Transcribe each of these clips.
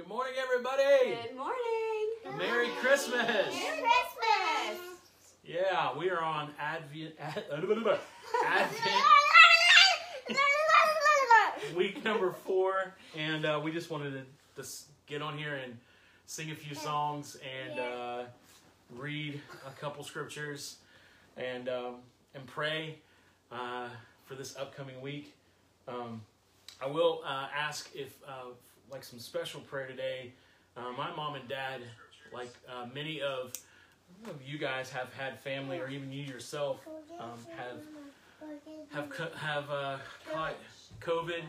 Good morning, everybody. Good morning. Merry Christmas. Merry Christmas. Yeah, we are on Advent, Advent week number four, and uh, we just wanted to get on here and sing a few songs and uh, read a couple scriptures and um, and pray uh, for this upcoming week. Um, I will uh, ask if uh, like some special prayer today. Uh, my mom and dad, like uh, many of you guys, have had family, or even you yourself, um, have have co- have uh, caught COVID,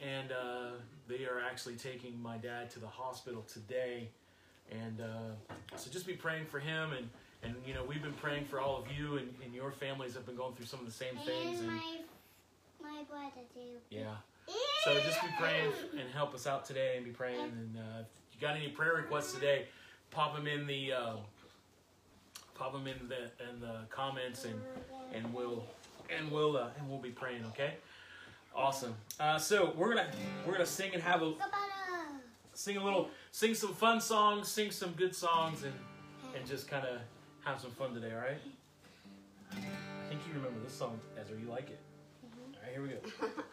and uh, they are actually taking my dad to the hospital today. And uh, so just be praying for him, and and you know we've been praying for all of you, and, and your families have been going through some of the same things. And And my, my brother too. yeah, so just be praying and help us out today, and be praying. And uh, if you got any prayer requests today, pop them in the uh, pop them in the in the comments, and and we'll and we'll uh, and we'll be praying. Okay, awesome. Uh, so we're gonna we're gonna sing and have a sing a little sing some fun songs, sing some good songs, and and just kind of have some fun today. All right. I think you remember this song, Ezra. You like it? All right, here we go.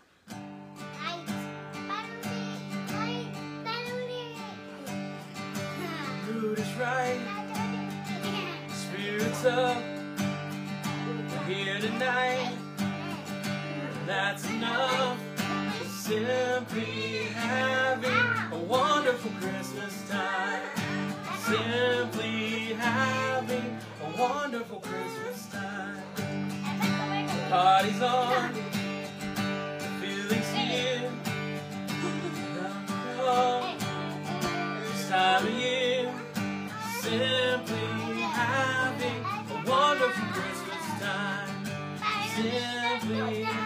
Mood is right, spirits up. We're here tonight. That's enough. Simply having a wonderful Christmas time. Simply having a wonderful Christmas time. The party's on. Simply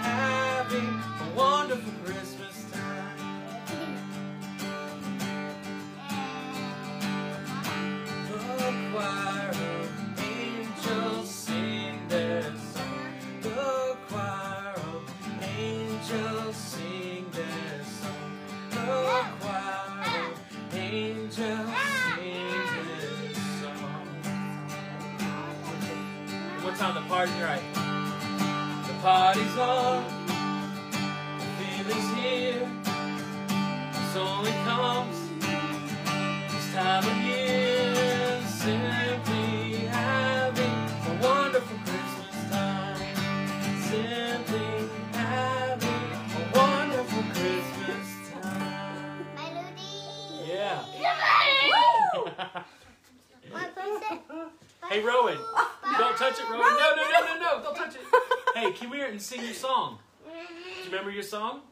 Hey, come here and sing your song. Do you remember your song?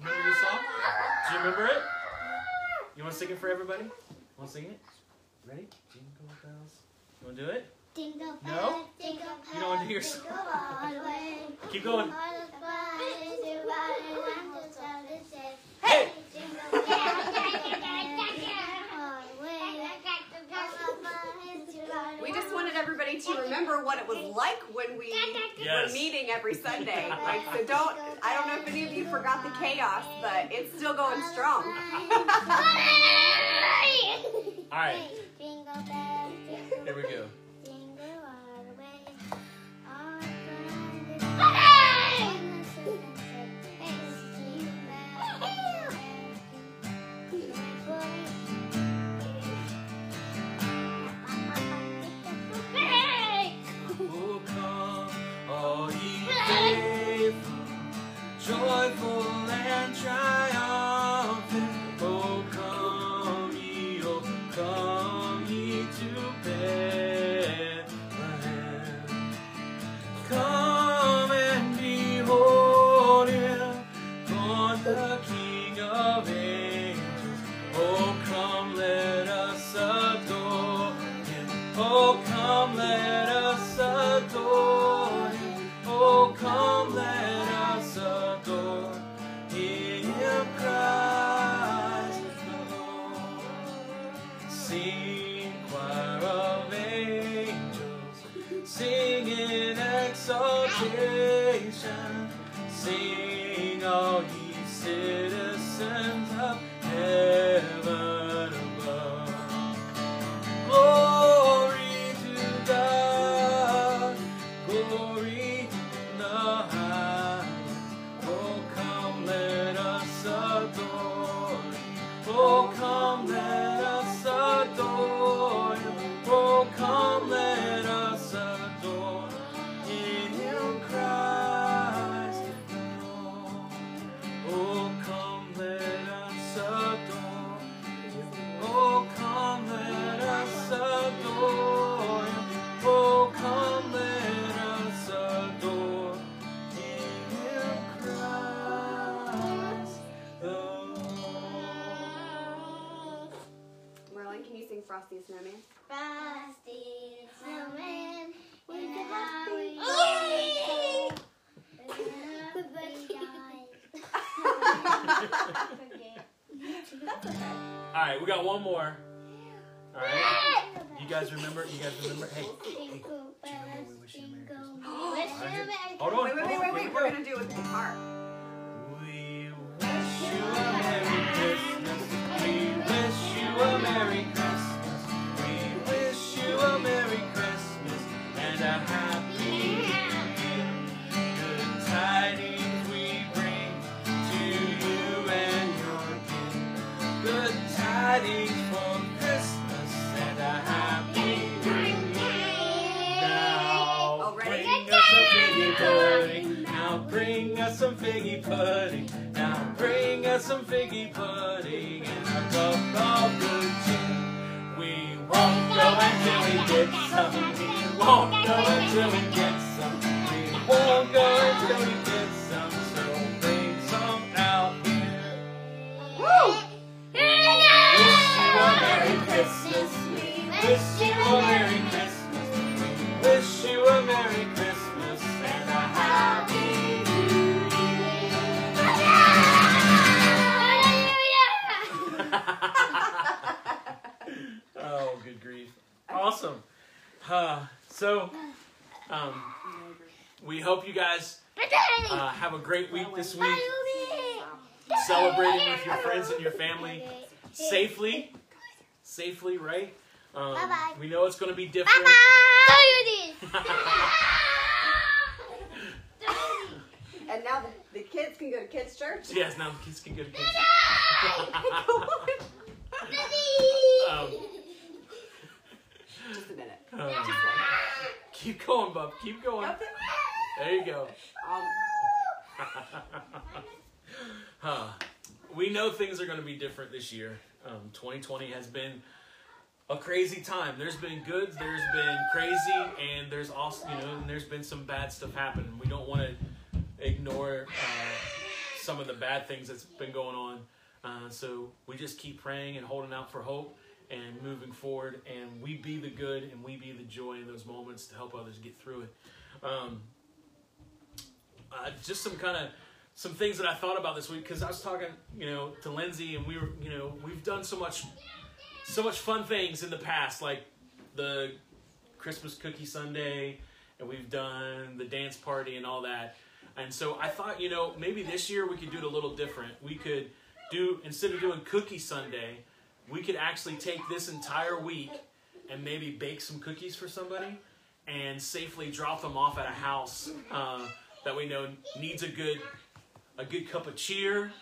Remember your song? Do you remember it? You want to sing it for everybody? Want to sing it? Ready? Jingle bells. You want to do it? Jingle No? bells, You don't want to bells, hear jingle the way. Keep going. All the fun is to ride and to tell the day. Hey! Jingle bells, jingle bells, all the way. All the fun is to ride We just wanted to remember what it was like when we Yes. were meeting every Sunday. Like, so don't. I don't know if any of you forgot the chaos, but it's still going strong. All right. Jingle bells, jingle Here we go. Born exaltation. All right, we got one more. All right. You guys remember? You guys remember? Hey, hold on. Wait, wait, wait, wait, wait. We're gonna do the guitar. We wish you some figgy pudding and a cup of good gin. We won't go until we get some. We won't go until we get some. We won't go until we get some. So bring some out here. Woo! Wish you a Merry Christmas. We Wish you so, um, we hope you guys uh, have a great week this week, celebrating with your friends and your family safely. Safely, right? Um, We know it's going to be different. And now the, the kids can go to kids' church. yes, now the kids can go to kids. um, Just a minute. um, keep going, bub. Keep going. There you go. Um, huh. We know things are going to be different this year. Um, 2020 has been a crazy time. There's been good, there's been crazy, and there's also, you know, and there's been some bad stuff happening. We don't want to ignore uh, some of the bad things that's been going on. Uh, so we just keep praying and holding out for hope and moving forward, and we be the good and we be the joy in those moments to help others get through it. Um, uh, just some kind of some things that I thought about this week because I was talking, you know, to Lindsay, and we were, you know, we've done so much, so much fun things in the past, like the Christmas cookie Sunday, and we've done the dance party and all that. And so I thought, you know, maybe this year we could do it a little different. We could do instead of doing cookie Sunday, we could actually take this entire week and maybe bake some cookies for somebody and safely drop them off at a house uh, that we know needs a good a good cup of cheer,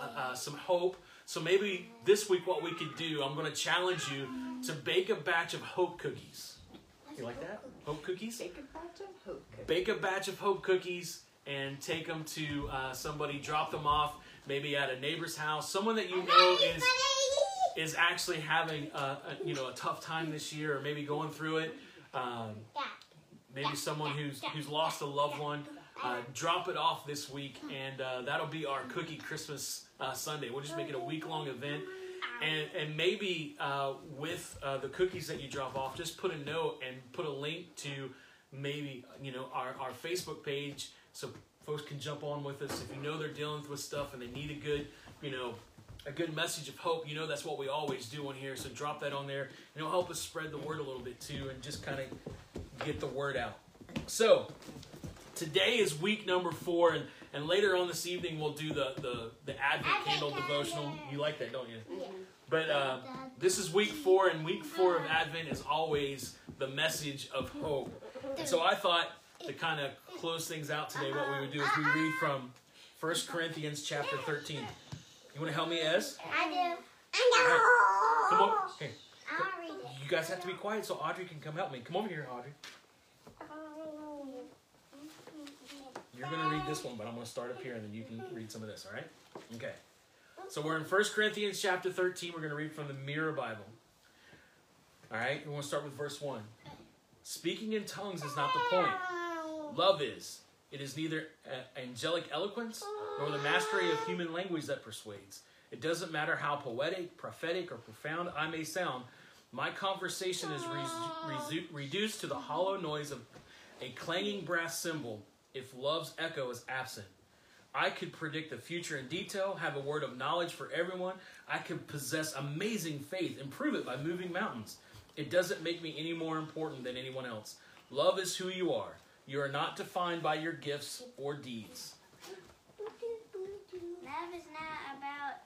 uh, uh, some hope. So maybe this week what we could do, I'm going to challenge you to bake a batch of hope cookies. You like that? Hope cookies? Bake a batch of hope cookies. Bake a batch of hope cookies and take them to uh, somebody, drop them off maybe at a neighbor's house, someone that you know is is actually having a, a you know a tough time this year or maybe going through it. Um, maybe someone who's who's lost a loved one. Uh, drop it off this week, and uh, that'll be our Cookie Christmas uh, Sunday. We'll just make it a week long event, and and maybe uh, with uh, the cookies that you drop off, just put a note and put a link to maybe you know our our Facebook page so folks can jump on with us if you know they're dealing with stuff and they need a good you know a good message of hope. You know that's what we always do on here. So drop that on there, and it'll help us spread the word a little bit too, and just kind of get the word out. So today is week number four, and, and later on this evening we'll do the the, the Advent candle devotional. You like that, don't you? But uh, this is week four, and week four of Advent is always the message of hope. And so I thought to kind of close things out today, what we would do is we read from 1 Corinthians chapter 13. You want to help me, Ez? I do. I know. Come on. Hey, I'll read it. you guys have to be quiet so Audrey can come help me. Come over here, Audrey. You're going to read this one, but I'm going to start up here and then you can read some of this, all right? Okay. So we're in 1 Corinthians chapter 13. We're going to read from the Mirror Bible. All right? We want to start with verse 1. Speaking in tongues is not the point. Love is. It is neither uh, angelic eloquence nor the mastery of human language that persuades. It doesn't matter how poetic, prophetic, or profound I may sound. My conversation is res- resu- reduced to the hollow noise of a clanging brass cymbal if love's echo is absent. I could predict the future in detail, have a word of knowledge for everyone. I could possess amazing faith and prove it by moving mountains. It doesn't make me any more important than anyone else. Love is who you are. You are not defined by your gifts or deeds. Love is not about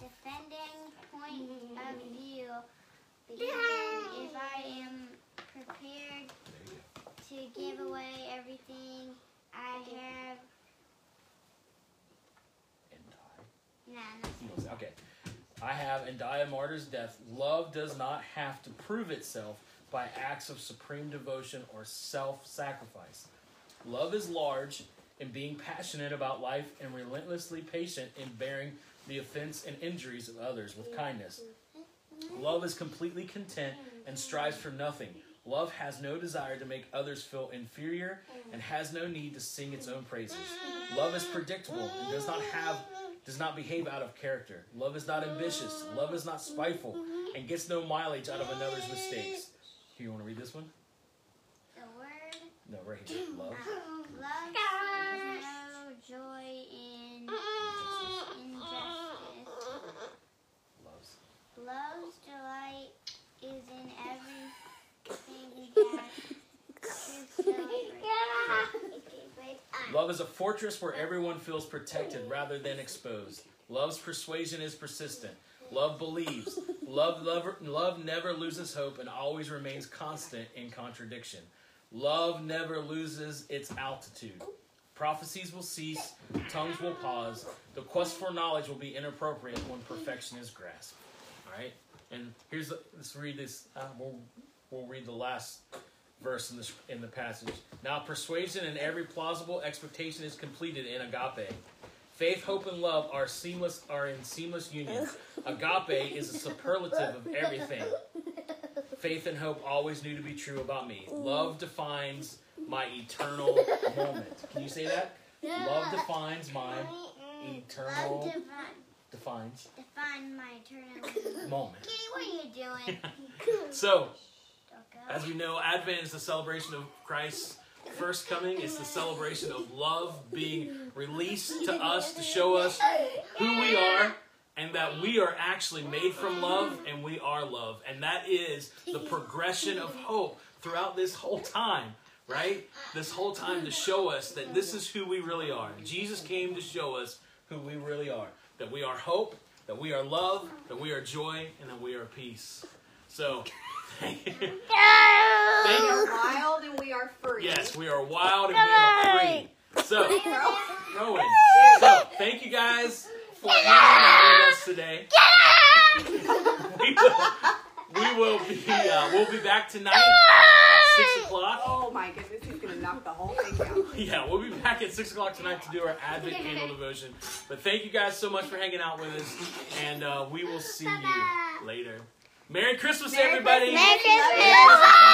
defending point of view. Because if I am prepared to give away everything I have, nah, no. Okay. I have and die a martyr's death. Love does not have to prove itself by acts of supreme devotion or self sacrifice. Love is large in being passionate about life and relentlessly patient in bearing the offense and injuries of others with kindness. Love is completely content and strives for nothing. Love has no desire to make others feel inferior and has no need to sing its own praises. Love is predictable and does not have does not behave out of character. Love is not ambitious. Love is not spiteful and gets no mileage out of another's mistakes. Here, you want to read this one? The word No, right here. Love. love no joy in injustice. Loves. Love's delight is in everything. Love is a fortress where everyone feels protected rather than exposed. Love's persuasion is persistent. Love believes. Love, love, love never loses hope and always remains constant in contradiction. Love never loses its altitude. Prophecies will cease, tongues will pause. The quest for knowledge will be inappropriate when perfection is grasped. All right, and here's let's read this. Uh, we'll we'll read the last verse in this in the passage. Now persuasion and every plausible expectation is completed in agape. Faith, hope, and love are seamless are in seamless union. Agape is a superlative of everything. Faith and hope always knew to be true about me. Love defines my eternal moment. Can you say that? Love defines my eternal defines define my eternal. moment. Kitty, what are you doing? So, as we know, Advent is the celebration of Christ's first coming. It's the celebration of love being released to us to show us who we are and that we are actually made from love and we are love. And that is the progression of hope throughout this whole time, right? This whole time to show us that this is who we really are. Jesus came to show us who we really are. That we are hope, that we are love, that we are joy, and that we are peace. So, thank you. We Thank you. are wild and we are free. Yes, we are wild and we are free. So, Rowan. So, thank you guys for hanging out with us today. We will, we will be uh, we'll be back tonight at six o'clock. Oh my goodness, knock the whole thing down. Yeah, we'll be back at six o'clock tonight to do our Advent candle devotion. But thank you guys so much for hanging out with us, and uh, we will see you later. Merry Christmas, Merry everybody! Merry Christmas. Christmas.